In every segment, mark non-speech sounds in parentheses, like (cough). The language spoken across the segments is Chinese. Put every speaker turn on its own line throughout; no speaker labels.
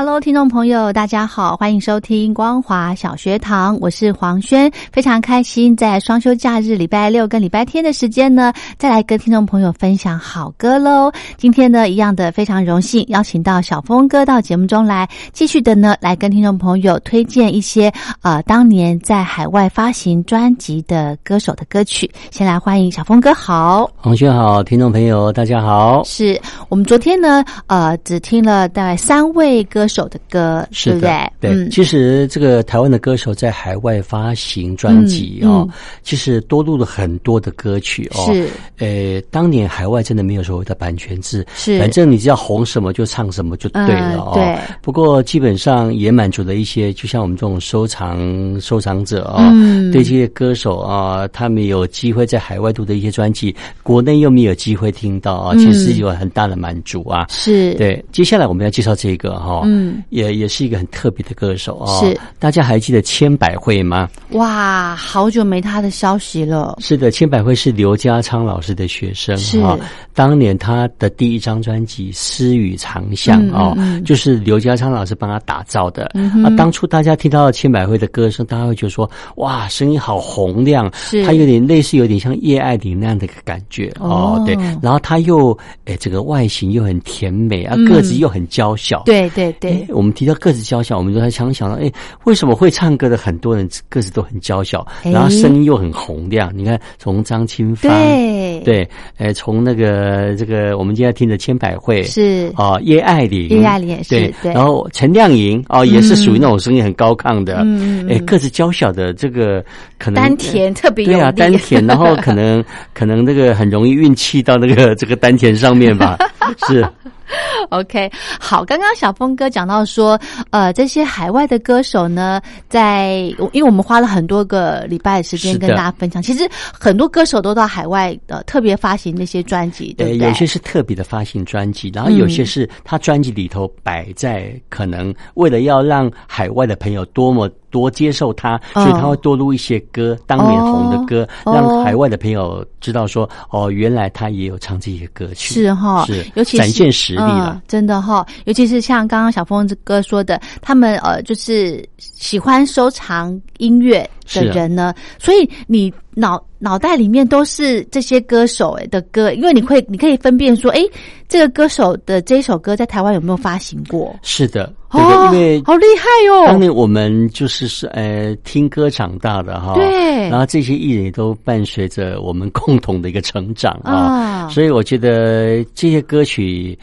Hello，听众朋友，大家好，欢迎收听光华小学堂，我是黄轩，非常开心在双休假日礼拜六跟礼拜天的时间呢，再来跟听众朋友分享好歌喽。今天呢，一样的非常荣幸邀请到小峰哥到节目中来，继续的呢来跟听众朋友推荐一些呃当年在海外发行专辑的歌手的歌曲。先来欢迎小峰哥，好，
黄轩好，听众朋友大家好。
是我们昨天呢，呃，只听了大概三位歌。手的歌
是
的，
对，其实这个台湾的歌手在海外发行专辑哦，其实多录了很多的歌曲哦。
是，
呃，当年海外真的没有所谓的版权制，
是，
反正你只要红什么就唱什么就对了哦。
对。
不过基本上也满足了一些，就像我们这种收藏收藏者
啊，
对这些歌手啊，他们有机会在海外录的一些专辑，国内又没有机会听到啊，其实有很大的满足啊。
是
对。接下来我们要介绍这个哈。
嗯，
也也是一个很特别的歌手哦！
是，
大家还记得千百惠吗？
哇，好久没他的消息了。
是的，千百惠是刘家昌老师的学生
啊。
当年他的第一张专辑《诗与长巷》哦，就是刘家昌老师帮他打造的。啊，当初大家听到千百惠的歌声，大家会觉得说：哇，声音好洪亮，是他有点类似，有点像叶爱玲那样的一个感觉哦。对，然后他又哎，这个外形又很甜美啊，个子又很娇小。
对对对。
我们提到个子娇小，我们都在想想到，哎，为什么会唱歌的很多人个子都很娇小，然后声音又很洪亮？你看，从张清芳，
对。
对，呃，从那个这个我们今天听的千百惠
是。
哦，叶爱玲，
叶爱玲也是
对，然后陈亮莹哦，也是属于那种声音很高亢的，哎，个子娇小的这个可能
丹田特别
对啊，丹田，然后可能 (laughs) 可能那个很容易运气到那个这个丹田上面吧，是。(laughs)
OK，好，刚刚小峰哥讲到说，呃，这些海外的歌手呢，在因为我们花了很多个礼拜的时间跟大家分享，其实很多歌手都到海外的特别发行那些专辑，对不对？
有些是特别的发行专辑，然后有些是他专辑里头摆在可能为了要让海外的朋友多么。多接受他，所以他会多录一些歌，当年红的歌，让海外的朋友知道说，哦，原来他也有唱这些歌曲，
是哈，
是，
尤其
展现实力了，
真的哈，尤其是像刚刚小峰哥说的，他们呃，就是喜欢收藏音乐的人呢，所以你脑脑袋里面都是这些歌手的歌，因为你会你可以分辨说，哎，这个歌手的这一首歌在台湾有没有发行过？
是的。哦，因为
好厉害哟！
当年我们就是是呃听歌长大的哈，
对，
然后这些艺人也都伴随着我们共同的一个成长啊，所以我觉得这些歌曲，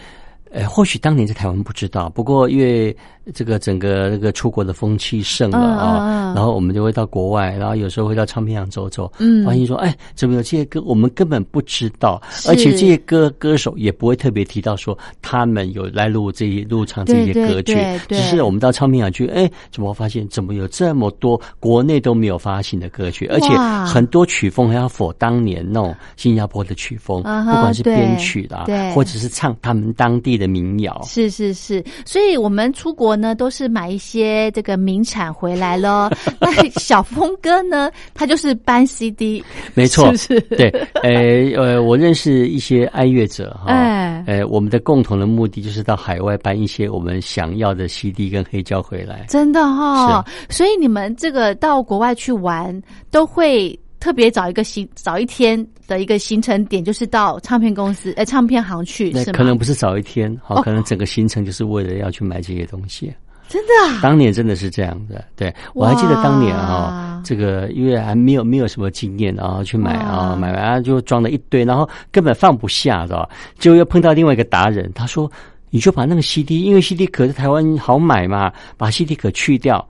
呃，或许当年在台湾不知道，不过因为。这个整个那个出国的风气盛了啊，然后我们就会到国外，然后有时候会到唱片行走走，嗯。发现说，哎，怎么有这些歌，我们根本不知道，而且这些歌歌手也不会特别提到说他们有来录这些录唱这些歌曲，只是我们到唱片行去，哎，怎么发现怎么有这么多国内都没有发行的歌曲，而且很多曲风还要否当年那种新加坡的曲风，不管是编曲的，或者是唱他们当地的民谣，
是是是，所以我们出国。呢，都是买一些这个名产回来咯。(laughs) 那小峰哥呢，他就是搬 CD，
没错，
是是
对。呃呃，我认识一些爱乐者哈，哎呃，我们的共同的目的就是到海外搬一些我们想要的 CD 跟黑胶回来。
真的哈，所以你们这个到国外去玩，都会特别找一个行，找一天的一个行程点，就是到唱片公司、呃唱片行去，是吗？
可能不是早一天，好，可能整个行程就是为了要去买这些东西。
真的啊！
当年真的是这样的，对我还记得当年啊，这个因为还没有没有什么经验啊，去买啊，买完就装了一堆，然后根本放不下，的，就又碰到另外一个达人，他说：“你就把那个 CD，因为 CD 壳在台湾好买嘛，把 CD 壳去掉。”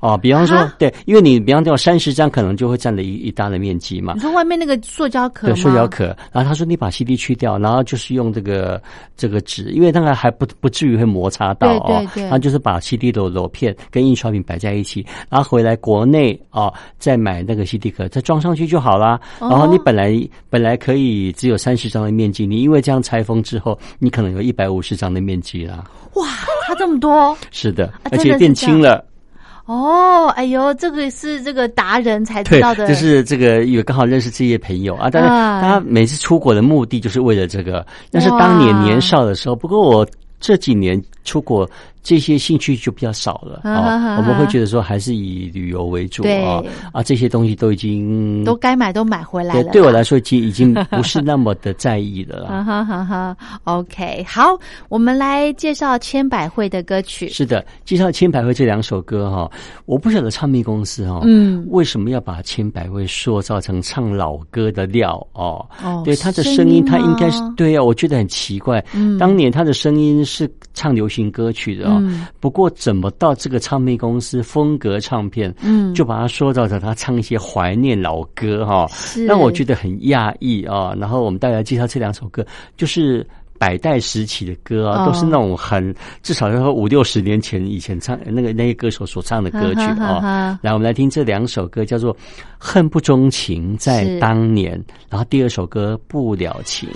哦，比方说，对，因为你比方说三十张，可能就会占了一一大的面积嘛。
你说外面那个塑胶壳
对，塑胶壳。然后他说你把 CD 去掉，然后就是用这个这个纸，因为那个还不不至于会摩擦到
哦。对对对。
然后就是把 CD 的裸片跟印刷品摆在一起，然后回来国内哦，再买那个 CD 壳，再装上去就好啦。然后你本来本来可以只有三十张的面积，你因为这样拆封之后，你可能有一百五十张的面积啦。
哇，差这么多！
是的，而且变轻了。
哦，哎呦，这个是这个达人才知道的，
就是这个有刚好认识这些朋友啊。但是他每次出国的目的就是为了这个，那是当年年少的时候。不过我这几年出国。这些兴趣就比较少了啊，我们会觉得说还是以旅游为主啊啊，这些东西都已经
都该买都买回来了。
对我来说，已经已经不是那么的在意的了。
哈哈哈。OK，好，我们来介绍千百惠的歌曲。
是的，介绍千百惠这两首歌哈，我不晓得唱片公司哈，嗯，为什么要把千百惠塑造成唱老歌的料哦？哦，对，他的声音，他应该是对啊，我觉得很奇怪。嗯，当年他的声音是唱流行歌曲的。嗯，不过怎么到这个唱片公司风格唱片，嗯，就把它说到的他唱一些怀念老歌哈，让我觉得很讶异啊。然后我们大家介绍这两首歌，就是百代时期的歌啊，都是那种很至少要五六十年前以前唱那个那些歌手所唱的歌曲啊。来，我们来听这两首歌，叫做《恨不钟情在当年》，然后第二首歌《不了情》。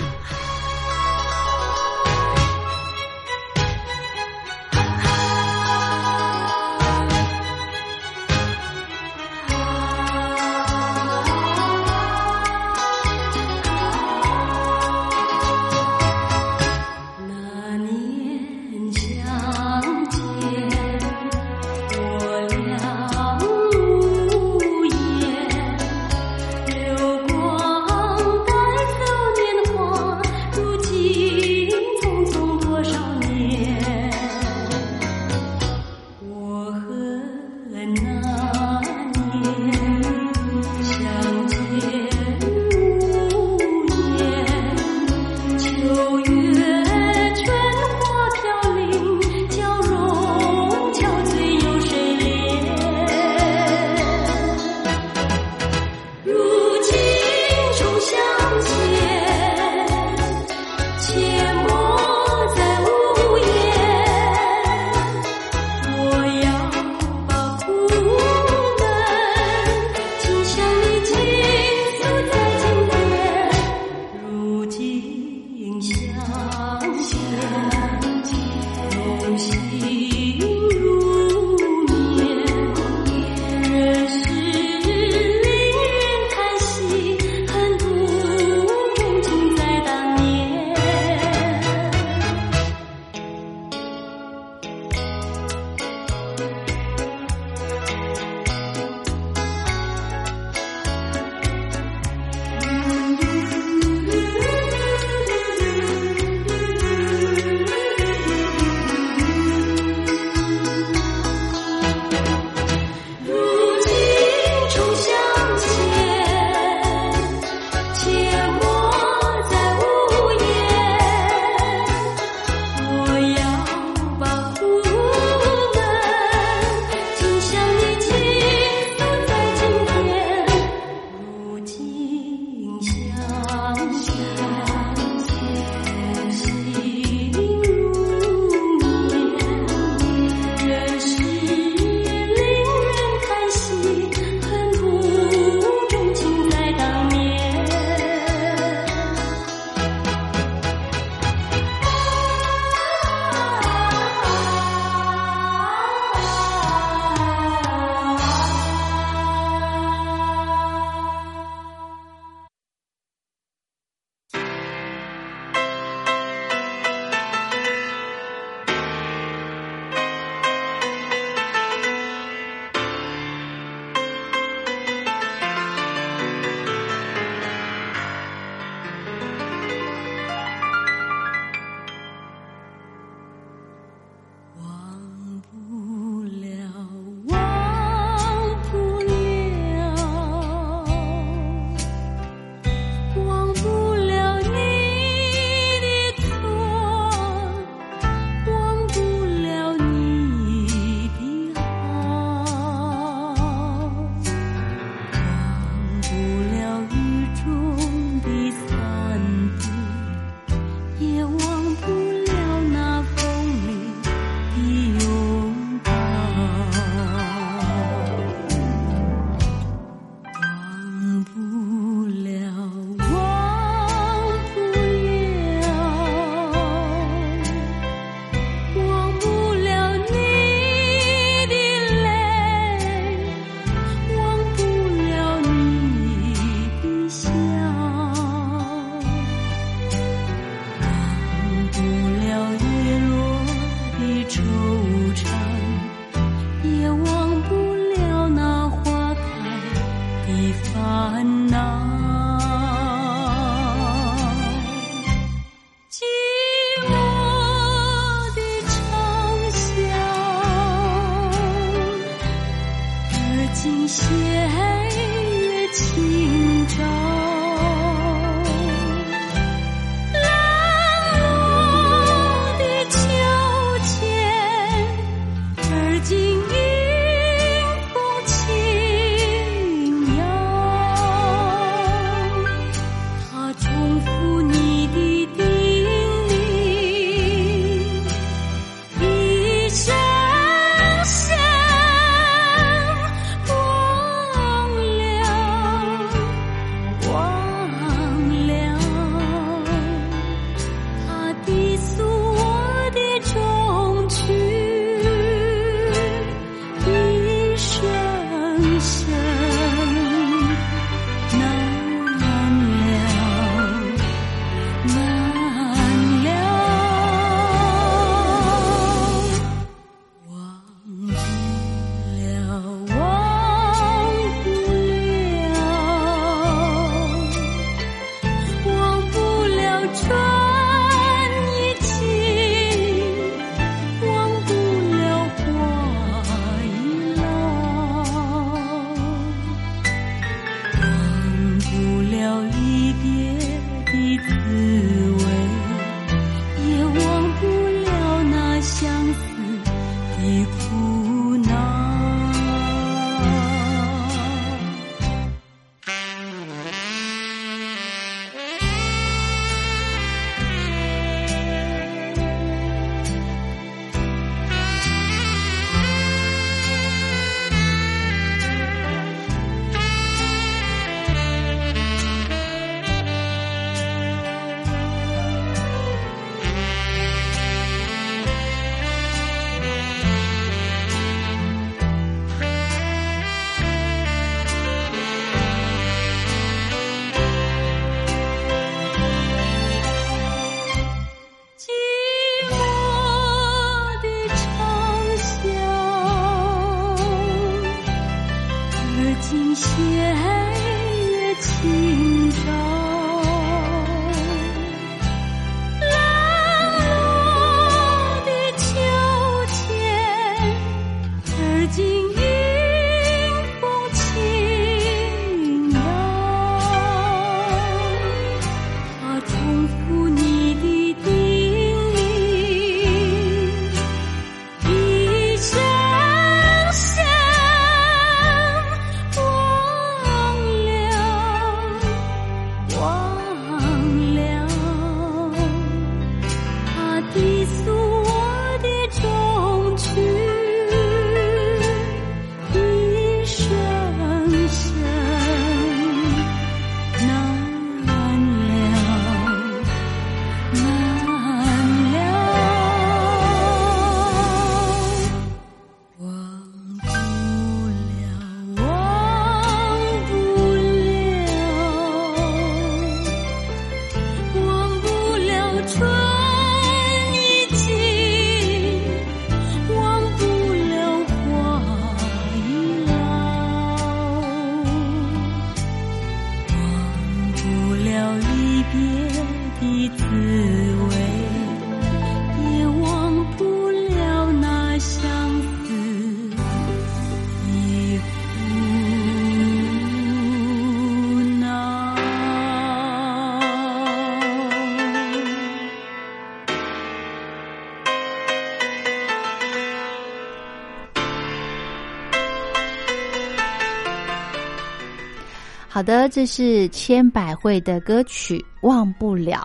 好的，这是千百惠的歌曲《忘不了》。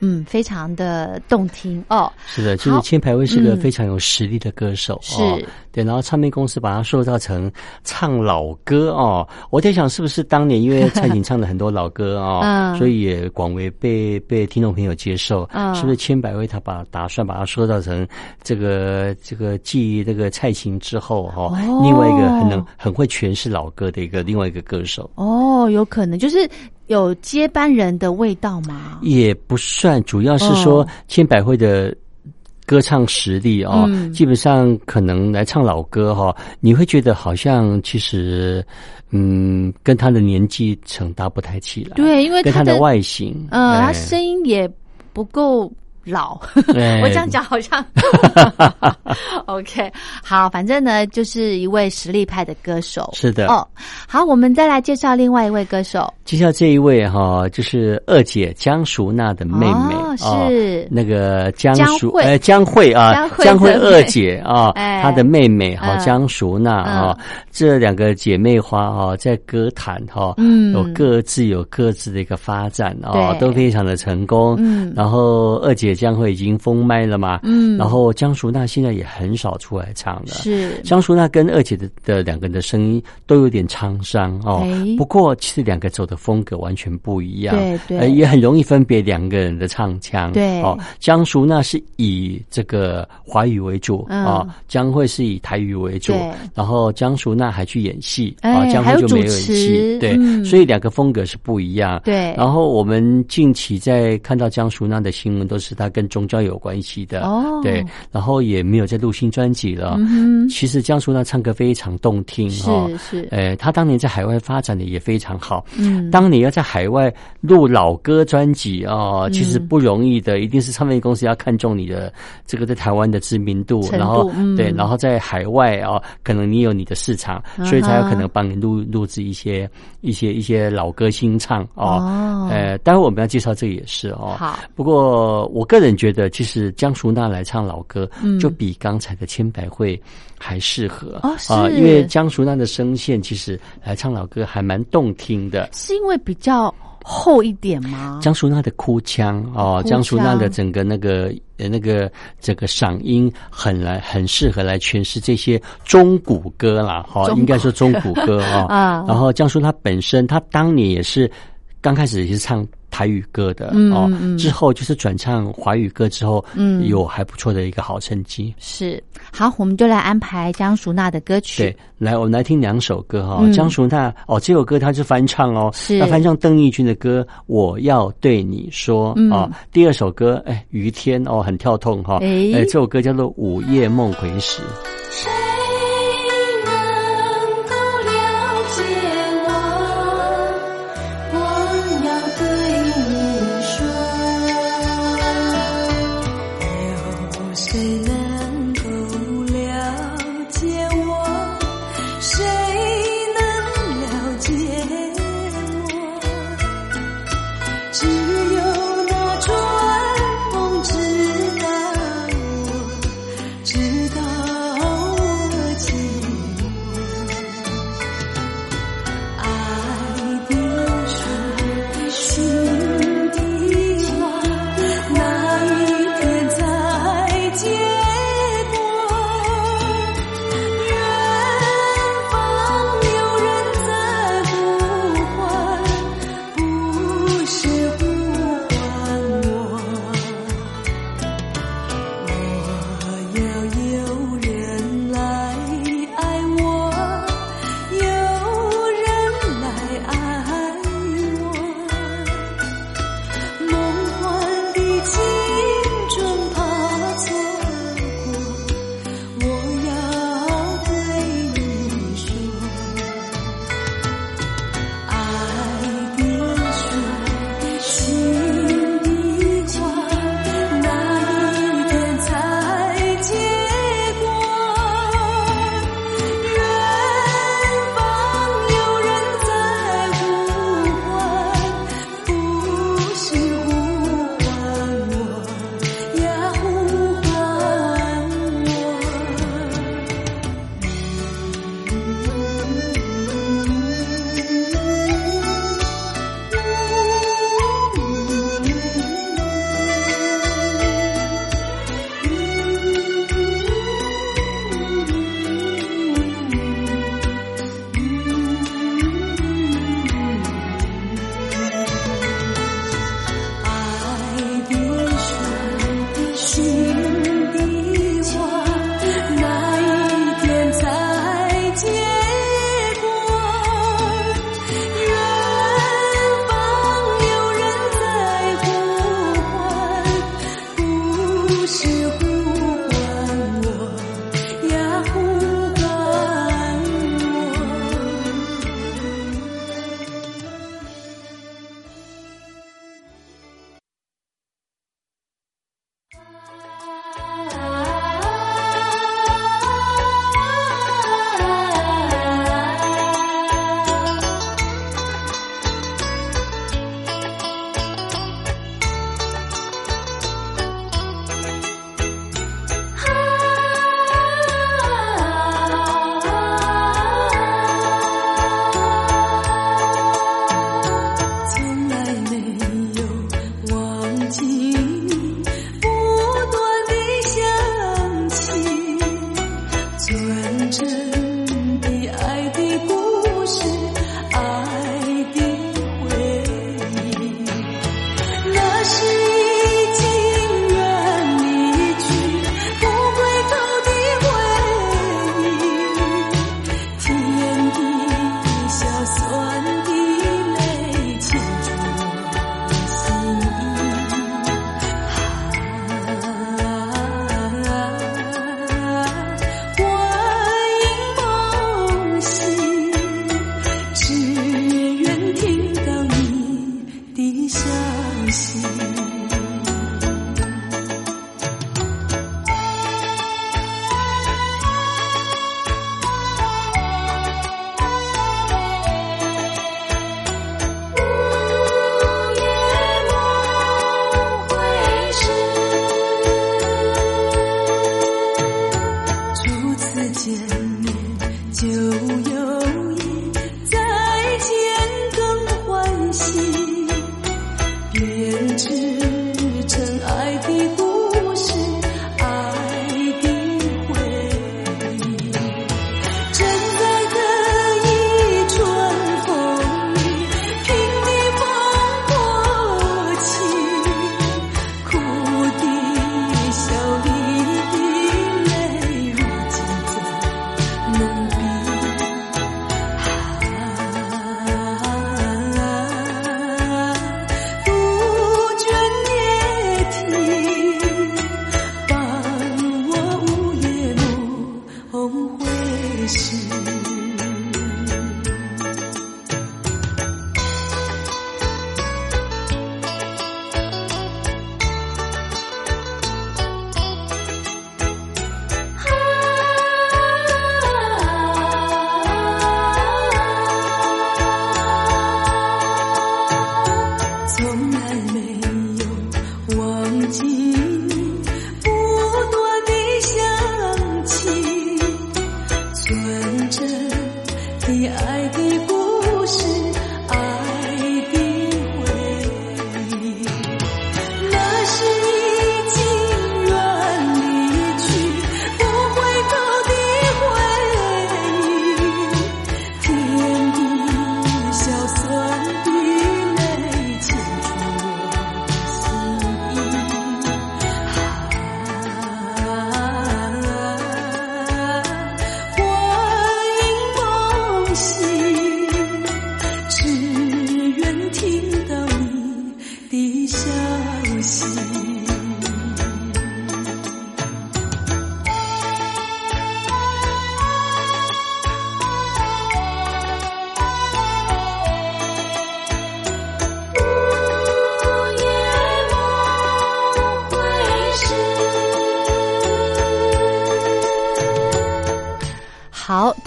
嗯，非常的动听哦。
是的，就是千百惠是个非常有实力的歌手。
是，
对。然后唱片公司把它塑造成唱老歌哦。我在想，是不是当年因为蔡琴唱了很多老歌啊，(laughs) 所以也广为被被听众朋友接受。是不是千百惠他把打算把它塑造成这个这个继这个蔡琴之后哈，另外一个很能很会诠释老歌的一个另外一个歌手。
哦，有可能就是。有接班人的味道吗？
也不算，主要是说千百惠的歌唱实力哦，基本上可能来唱老歌哈，你会觉得好像其实嗯，跟他的年纪成搭不太起来。
对，因为
跟他的外形，
呃，他声音也不够老，(laughs) 我这样讲好像。(laughs) OK，好，反正呢，就是一位实力派的歌手。
是的。
哦，好，我们再来介绍另外一位歌手。
介绍这一位哈，就是二姐江淑娜的妹妹，哦
是。
那个江淑呃江慧啊，江慧。二姐啊，(laughs) 她的妹妹哈江淑娜啊，这两个姐妹花哈，在歌坛哈，嗯，有各自有各自的一个发展啊，都非常的成功。嗯，然后二姐江慧已经封麦了嘛，嗯，然后江淑娜现在也很少出来唱了。
是
江淑娜跟二姐的的两个人的声音都有点沧桑哦，不过其实两个走的。风格完全不一样，
对对，
也很容易分别两个人的唱腔。
对，哦，
江淑娜是以这个华语为主啊，江蕙是以台语为主。然后江淑娜还去演戏啊，江蕙就没有演戏。对，所以两个风格是不一样。
对。
然后我们近期在看到江淑娜的新闻，都是她跟宗教有关系的。哦。对。然后也没有在录新专辑了。嗯其实江苏娜唱歌非常动听。
是是。
呃，他当年在海外发展的也非常好。嗯。当你要在海外录老歌专辑啊，其实不容易的，一定是唱片公司要看中你的这个在台湾的知名度，然后对，然后在海外啊，可能你有你的市场，所以才有可能帮你录录制一些一些一些老歌新唱哦。呃，待会我们要介绍这个也是哦。
好，
不过我个人觉得，其实江淑娜来唱老歌，就比刚才的千百惠还适合
啊，
因为江淑娜的声线其实来唱老歌还蛮动听的。
是因为比较厚一点吗？
江淑娜的哭腔哦，江淑娜的整个那个呃那个整个嗓音很来很适合来诠释这些中古歌啦，哈，应该说中古歌 (laughs) 啊。然后江淑娜本身，她当年也是刚开始也是唱。台语歌的哦，之后就是转唱华语歌之后，嗯，有还不错的一个好成绩。
是好，我们就来安排江淑娜的歌曲。
对，来，我们来听两首歌哈。江淑娜哦，这首歌她是翻唱哦，
是
翻唱邓丽君的歌《我要对你说》啊。第二首歌哎，于天哦，很跳痛哈。哎，这首歌叫做《午夜梦回时》。
to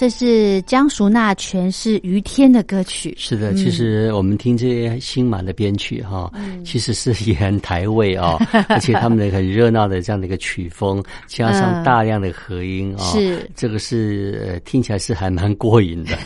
这是江淑娜诠释于天的歌曲。
是的，其实我们听这些新马的编曲哈，其实是也很台味啊，(laughs) 而且他们的很热闹的这样的一个曲风，加上大量的和音啊，
是
这个是呃听起来是还蛮过瘾的。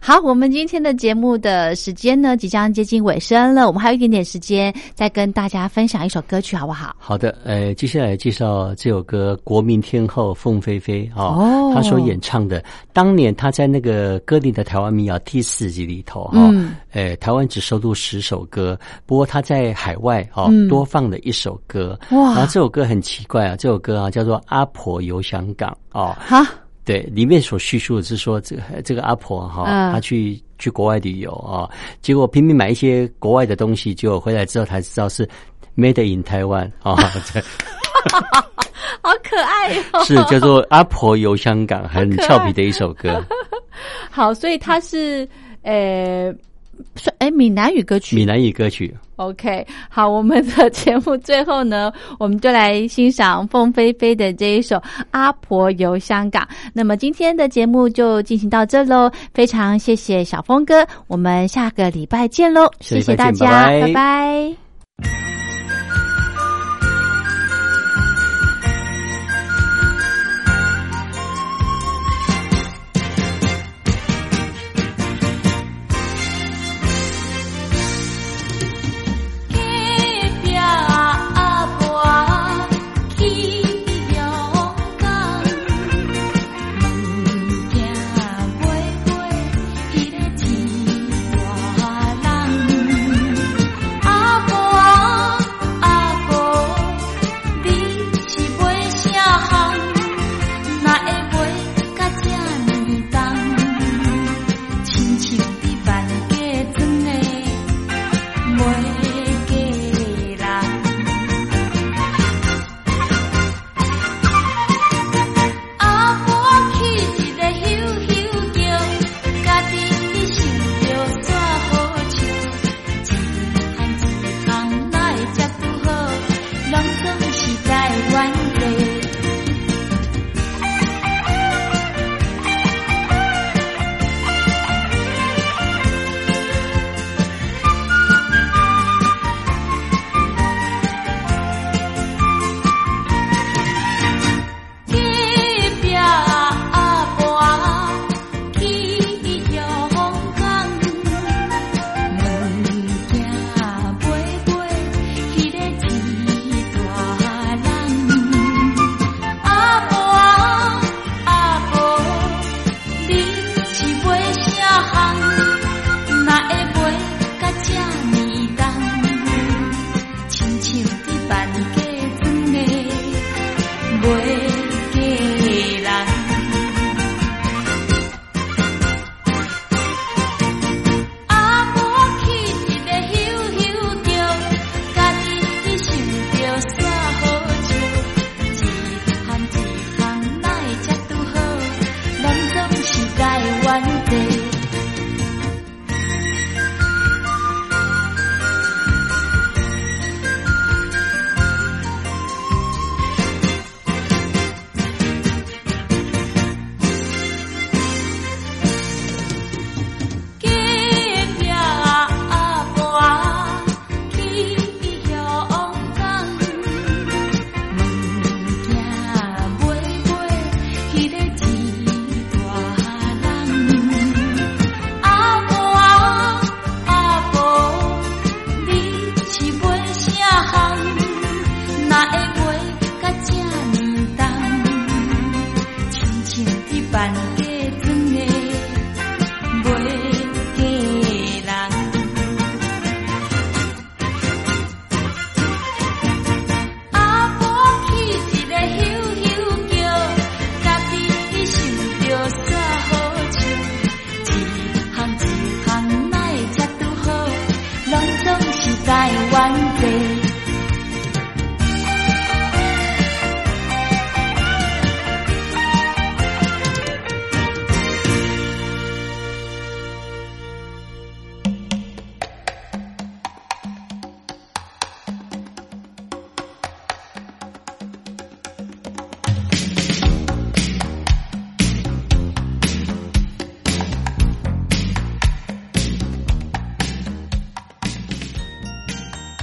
好，我们今天的节目的时间呢，即将接近尾声了，我们还有一点点时间，再跟大家分享一首歌曲，好不好？
好的，呃，接下来介绍这首歌《国民天后凤飞飞》啊，他所演唱的，当年她在那个歌林的台湾民谣第四集里头哈，呃，台湾只收录十首歌，不过她在海外哈多放了一首歌，哇，然后这首歌很奇怪啊，这首歌啊叫做《阿婆游香港》哦，哈。对，里面所叙述的是说，这个这个阿婆哈，她去去国外旅游啊，结果拼命买一些国外的东西，结果回来之后才知道是 made in Taiwan 啊，(laughs)
好可爱哦！
是叫做《阿婆游香港》，很俏皮的一首歌。(laughs)
好，所以它是呃。是哎，闽南语歌曲。
闽南语歌曲。
OK，好，我们的节目最后呢，(laughs) 我们就来欣赏凤飞飞的这一首《阿婆游香港》。那么今天的节目就进行到这喽，非常谢谢小峰哥，我们下个礼拜见喽，谢谢大家，拜拜。